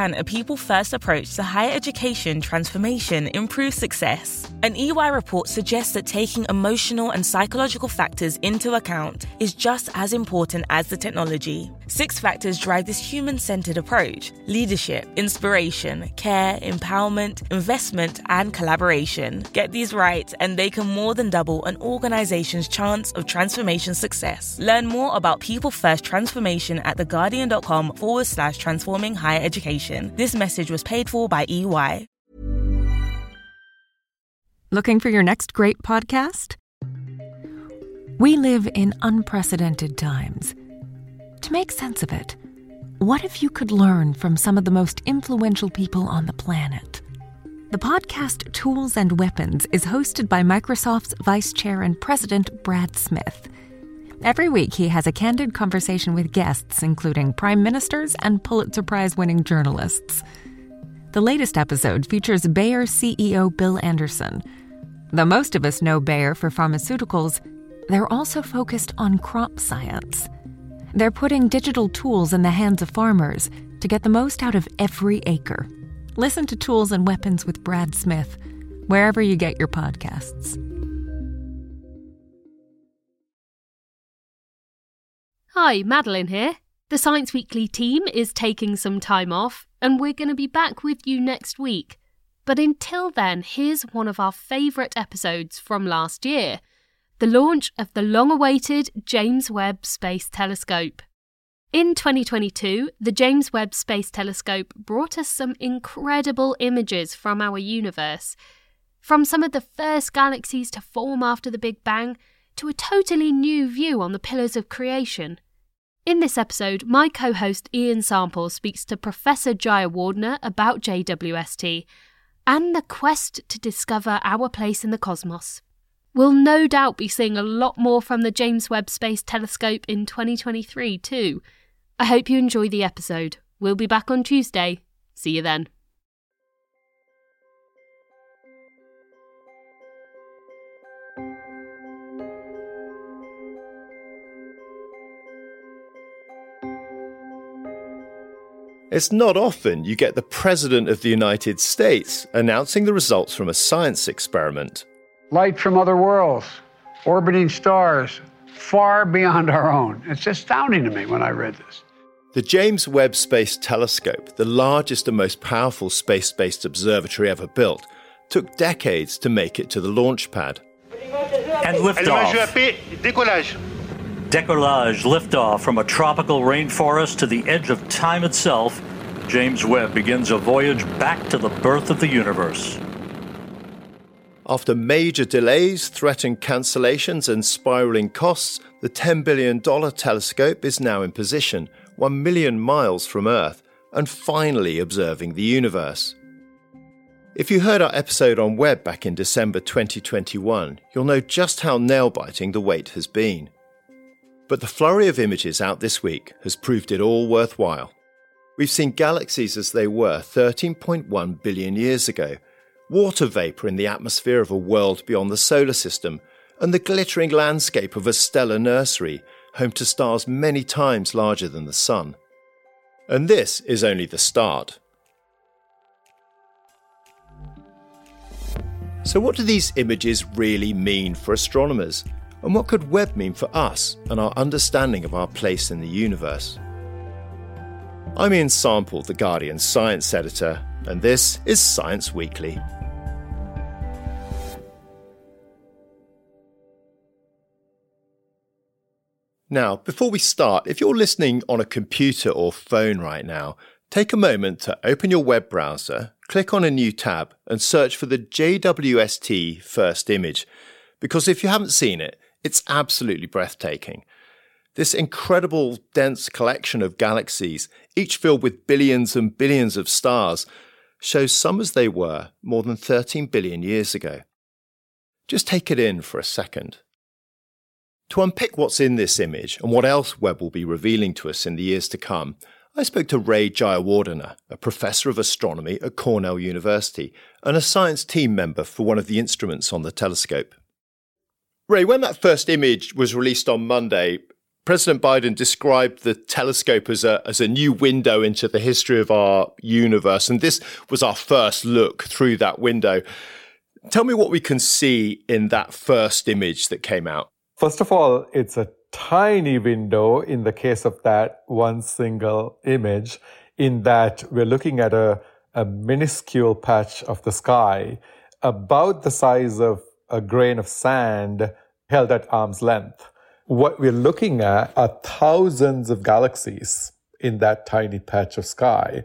Can a people first approach to higher education transformation improve success? An EY report suggests that taking emotional and psychological factors into account is just as important as the technology. Six factors drive this human centered approach leadership, inspiration, care, empowerment, investment, and collaboration. Get these right, and they can more than double an organization's chance of transformation success. Learn more about people first transformation at theguardian.com forward slash transforming higher education This message was paid for by EY. Looking for your next great podcast? We live in unprecedented times. To make sense of it, what if you could learn from some of the most influential people on the planet? The podcast Tools and Weapons is hosted by Microsoft's Vice Chair and President Brad Smith. Every week, he has a candid conversation with guests, including prime ministers and Pulitzer Prize winning journalists. The latest episode features Bayer CEO Bill Anderson. Though most of us know Bayer for pharmaceuticals, they're also focused on crop science. They're putting digital tools in the hands of farmers to get the most out of every acre. Listen to Tools and Weapons with Brad Smith, wherever you get your podcasts. Hi, Madeleine here. The Science Weekly team is taking some time off, and we're going to be back with you next week. But until then, here's one of our favourite episodes from last year the launch of the long awaited James Webb Space Telescope. In 2022, the James Webb Space Telescope brought us some incredible images from our universe. From some of the first galaxies to form after the Big Bang to a totally new view on the pillars of creation. In this episode, my co host Ian Sample speaks to Professor Jayawardhana about JWST and the quest to discover our place in the cosmos. We'll no doubt be seeing a lot more from the James Webb Space Telescope in 2023 too. I hope you enjoy the episode. We'll be back on Tuesday. See you then. It's not often you get the President of the United States announcing the results from a science experiment. Light from other worlds, orbiting stars, far beyond our own. It's astounding to me when I read this. The James Webb Space Telescope, the largest and most powerful space based observatory ever built, took decades to make it to the launch pad. And liftoff. Decollage liftoff from a tropical rainforest to the edge of time itself, James Webb begins a voyage back to the birth of the universe. After major delays, threatened cancellations, and spiraling costs, the $10 billion telescope is now in position, 1 million miles from Earth, and finally observing the universe. If you heard our episode on Webb back in December 2021, you'll know just how nail biting the wait has been. But the flurry of images out this week has proved it all worthwhile. We've seen galaxies as they were 13.1 billion years ago, water vapour in the atmosphere of a world beyond the solar system, and the glittering landscape of a stellar nursery, home to stars many times larger than the Sun. And this is only the start. So, what do these images really mean for astronomers? And what could Webb mean for us and our understanding of our place in the universe? I'm Ian Sample, The Guardian science editor, and this is Science Weekly. Now, before we start, if you're listening on a computer or phone right now, take a moment to open your web browser, click on a new tab, and search for the JWST first image. Because if you haven't seen it, it's absolutely breathtaking. This incredible, dense collection of galaxies, each filled with billions and billions of stars, shows some as they were more than 13 billion years ago. Just take it in for a second. To unpick what's in this image and what else Webb will be revealing to us in the years to come, I spoke to Ray Jayawardhana, a professor of astronomy at Cornell University and a science team member for one of the instruments on the telescope. Ray, when that first image was released on Monday, President Biden described the telescope as a, as a new window into the history of our universe. And this was our first look through that window. Tell me what we can see in that first image that came out. First of all, it's a tiny window in the case of that one single image, in that we're looking at a, a minuscule patch of the sky about the size of a grain of sand held at arm's length. What we're looking at are thousands of galaxies in that tiny patch of sky.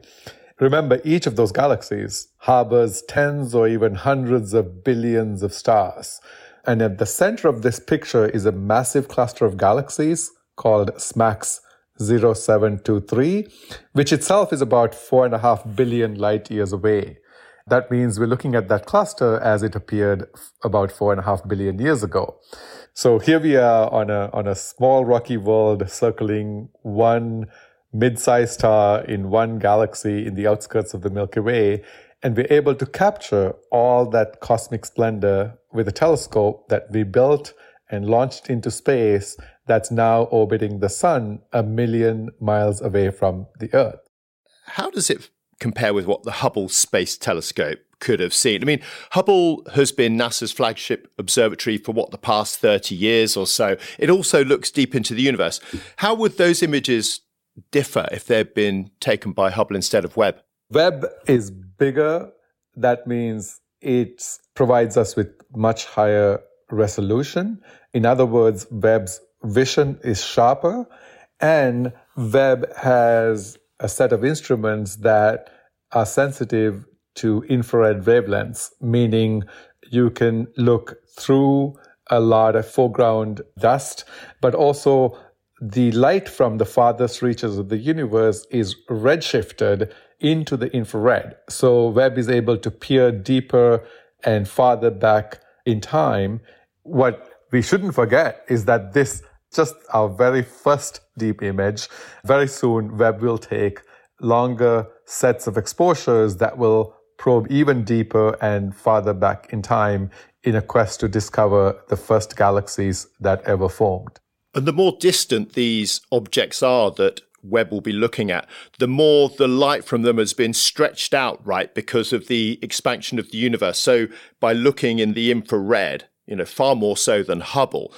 Remember, each of those galaxies harbors tens or even hundreds of billions of stars. And at the center of this picture is a massive cluster of galaxies called SMACS 0723, which itself is about four and a half billion light years away. That means we're looking at that cluster as it appeared about four and a half billion years ago. So here we are on a, on a small rocky world circling one mid-sized star in one galaxy in the outskirts of the Milky Way and we're able to capture all that cosmic splendor with a telescope that we built and launched into space that's now orbiting the sun a million miles away from the Earth. How does it compare with what the Hubble Space Telescope could have seen? I mean, Hubble has been NASA's flagship observatory for what, the past 30 years or so. It also looks deep into the universe. How would those images differ if they'd been taken by Hubble instead of Webb? Webb is bigger. That means it provides us with much higher resolution. In other words, Webb's vision is sharper and Webb has a set of instruments that are sensitive to infrared wavelengths, meaning you can look through a lot of foreground dust, but also the light from the farthest reaches of the universe is redshifted into the infrared. So Webb is able to peer deeper and farther back in time. What we shouldn't forget is that this just our very first deep image. Very soon, Webb will take longer sets of exposures that will probe even deeper and farther back in time in a quest to discover the first galaxies that ever formed. And the more distant these objects are that Webb will be looking at, the more the light from them has been stretched out, right, because of the expansion of the universe. So by looking in the infrared, you know, far more so than Hubble,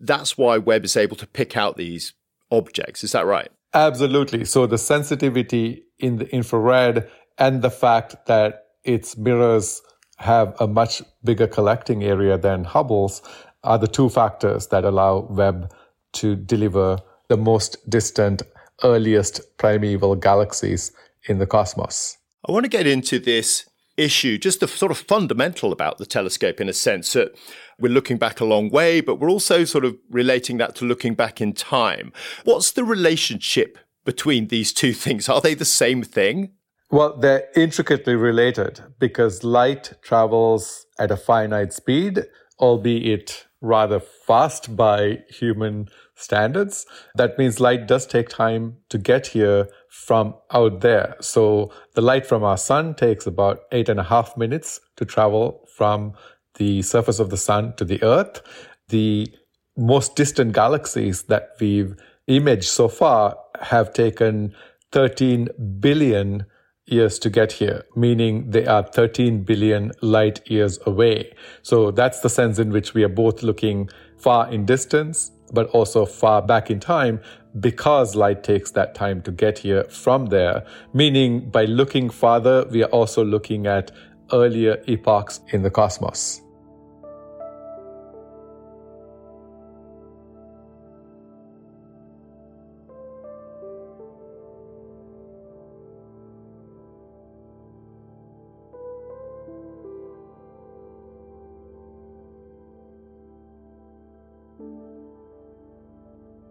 that's why Webb is able to pick out these objects. Is that right? Absolutely. So the sensitivity in the infrared and the fact that its mirrors have a much bigger collecting area than Hubble's are the two factors that allow Webb to deliver the most distant earliest primeval galaxies in the cosmos. I want to get into this issue, just the sort of fundamental about the telescope in a sense that we're looking back a long way, but we're also sort of relating that to looking back in time. What's the relationship between these two things? Are they the same thing? Well, they're intricately related because light travels at a finite speed, albeit rather fast by human standards. That means light does take time to get here from out there. So the light from our sun takes about eight and a half minutes to travel from the surface of the sun to the earth. The most distant galaxies that we've imaged so far have taken 13 billion years to get here, meaning they are 13 billion light years away. So that's the sense in which we are both looking far in distance, but also far back in time because light takes that time to get here from there. Meaning by looking farther, we are also looking at earlier epochs in the cosmos.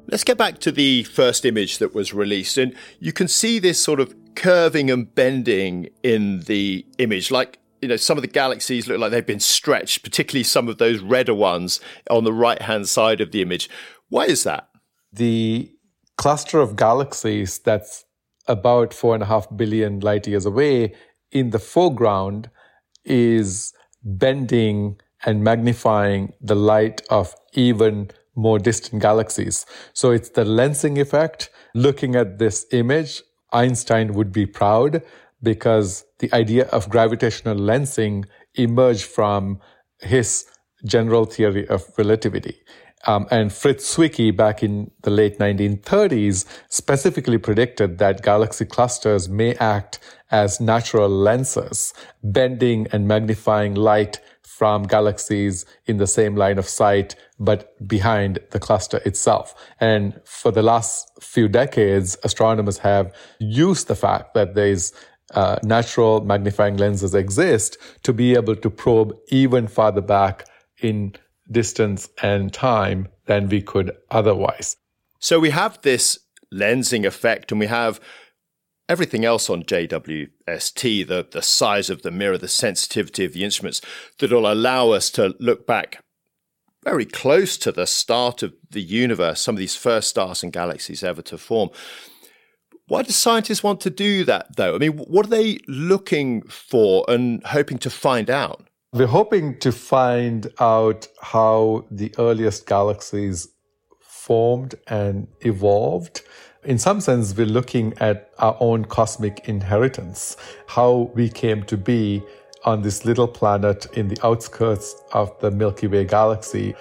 Let's get back to the first image that was released. And you can see this sort of curving and bending in the image. Like, you know, some of the galaxies look like they've been stretched, particularly some of those redder ones on the right hand side of the image. Why is that? The cluster of galaxies that's about four and a half billion light years away in the foreground is bending and magnifying the light of even more distant galaxies. So it's the lensing effect. Looking at this image, Einstein would be proud because the idea of gravitational lensing emerged from his general theory of relativity. Um, and Fritz Zwicky back in the late 1930s specifically predicted that galaxy clusters may act as natural lenses, bending and magnifying light from galaxies in the same line of sight, but behind the cluster itself. And for the last few decades, astronomers have used the fact that there's uh, natural magnifying lenses exist to be able to probe even farther back in distance and time than we could otherwise. So we have this lensing effect and we have everything else on JWST, the, the size of the mirror, the sensitivity of the instruments that will allow us to look back very close to the start of the universe, some of these first stars and galaxies ever to form. Why do scientists want to do that, though? I mean, what are they looking for and hoping to find out? We're hoping to find out how the earliest galaxies formed and evolved. In some sense, we're looking at our own cosmic inheritance, how we came to be on this little planet in the outskirts of the Milky Way galaxy.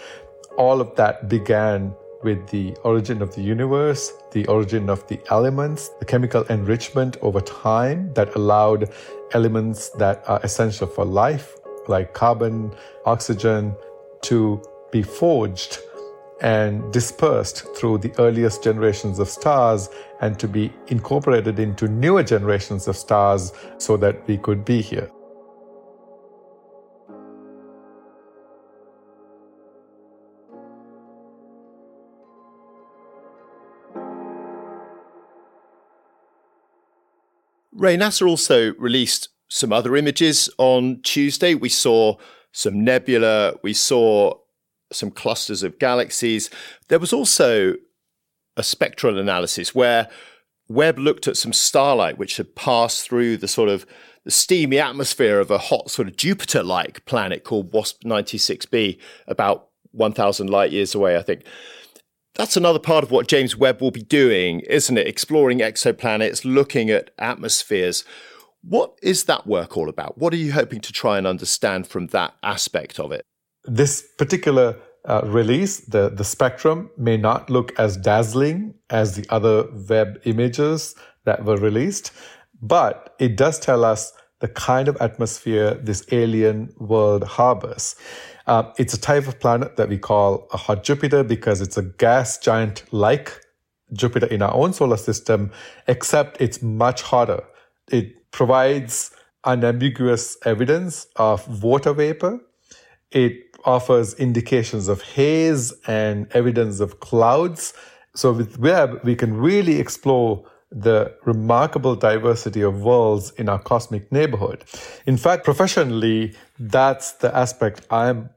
All of that began with the origin of the universe, the origin of the elements, the chemical enrichment over time that allowed elements that are essential for life like carbon, oxygen, to be forged and dispersed through the earliest generations of stars and to be incorporated into newer generations of stars so that we could be here. Ray NASA also released some other images on Tuesday. We saw some nebula, we saw some clusters of galaxies. There was also a spectral analysis where Webb looked at some starlight which had passed through the sort of the steamy atmosphere of a hot sort of Jupiter-like planet called WASP 96b, about 1,000 light years away, I think. That's another part of what James Webb will be doing, isn't it? Exploring exoplanets, looking at atmospheres. What is that work all about? What are you hoping to try and understand from that aspect of it? This particular uh, release, the, the spectrum, may not look as dazzling as the other Webb images that were released, but it does tell us the kind of atmosphere this alien world harbors. Uh, it's a type of planet that we call a hot Jupiter because it's a gas giant like Jupiter in our own solar system, except it's much hotter. It provides unambiguous evidence of water vapor. It offers indications of haze and evidence of clouds. So with Webb, we can really explore the remarkable diversity of worlds in our cosmic neighborhood. In fact, professionally, that's the aspect I'm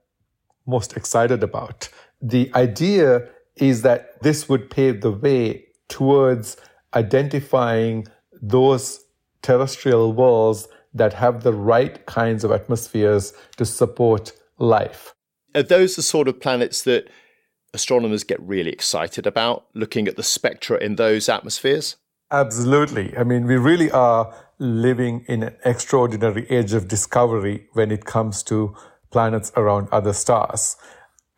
most excited about. The idea is that this would pave the way towards identifying those terrestrial worlds that have the right kinds of atmospheres to support life. Are those the sort of planets that astronomers get really excited about, looking at the spectra in those atmospheres? Absolutely. I mean, we really are living in an extraordinary age of discovery when it comes to planets around other stars.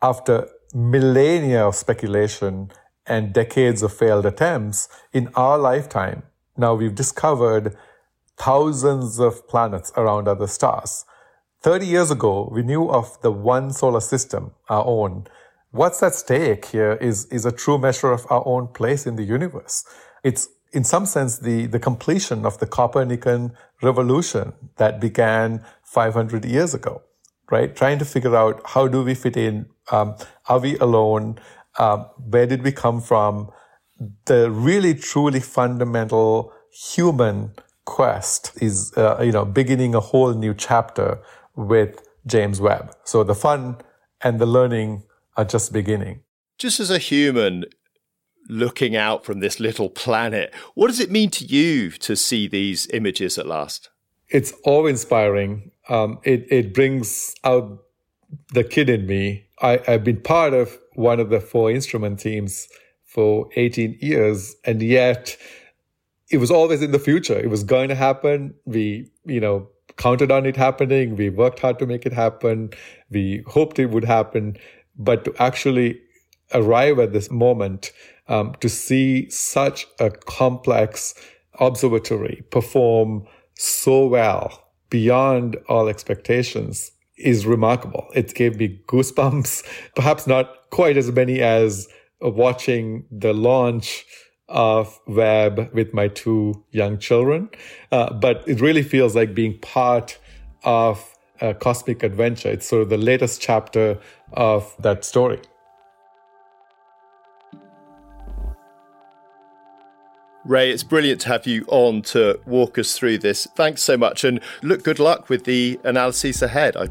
After millennia of speculation and decades of failed attempts, in our lifetime, now we've discovered thousands of planets around other stars. 30 years ago, we knew of the one solar system, our own. What's at stake here is, is a true measure of our own place in the universe. It's in some sense the, the completion of the Copernican revolution that began 500 years ago, right? Trying to figure out how do we fit in? Um, are we alone? Um, where did we come from? The really truly fundamental human quest is, uh, you know, beginning a whole new chapter with James Webb. So the fun and the learning are just beginning. Just as a human, looking out from this little planet. What does it mean to you to see these images at last? It's awe inspiring. Um, it, it brings out the kid in me. I, I've been part of one of the four instrument teams for 18 years, and yet it was always in the future. It was going to happen. We, you know, counted on it happening. We worked hard to make it happen. We hoped it would happen. But to actually arrive at this moment, um, to see such a complex observatory perform so well beyond all expectations is remarkable. It gave me goosebumps, perhaps not quite as many as watching the launch of Webb with my two young children. Uh, but it really feels like being part of a cosmic adventure. It's sort of the latest chapter of that story. Ray, it's brilliant to have you on to walk us through this. Thanks so much, and look, good luck with the analyses ahead. I,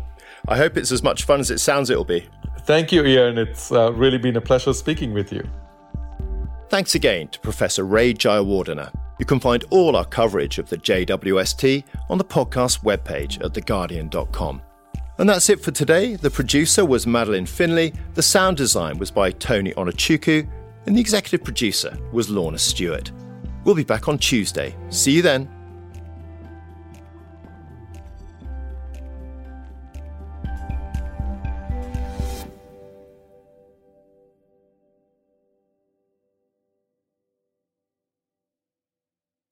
I hope it's as much fun as it sounds it'll be. Thank you, Ian. It's uh, really been a pleasure speaking with you. Thanks again to Professor Ray Jayawardhana. You can find all our coverage of the JWST on the podcast webpage at theguardian.com. And that's it for today. The producer was Madeleine Finlay, the sound design was by Tony Onuchukwu, and the executive producer was Lorna Stewart. We'll be back on Tuesday. See you then.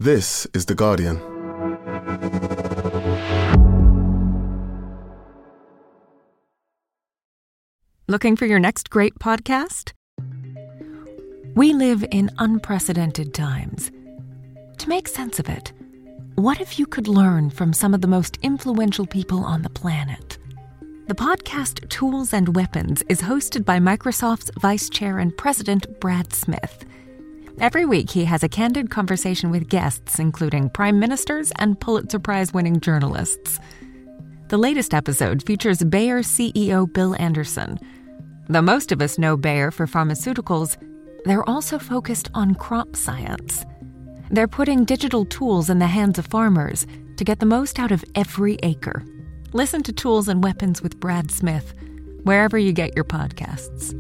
This is The Guardian. Looking for your next great podcast? We live in unprecedented times. To make sense of it, what if you could learn from some of the most influential people on the planet? The podcast Tools and Weapons is hosted by Microsoft's Vice Chair and President Brad Smith. Every week, he has a candid conversation with guests, including prime ministers and Pulitzer Prize winning journalists. The latest episode features Bayer CEO Bill Anderson. Though most of us know Bayer for pharmaceuticals, they're also focused on crop science. They're putting digital tools in the hands of farmers to get the most out of every acre. Listen to Tools and Weapons with Brad Smith, wherever you get your podcasts.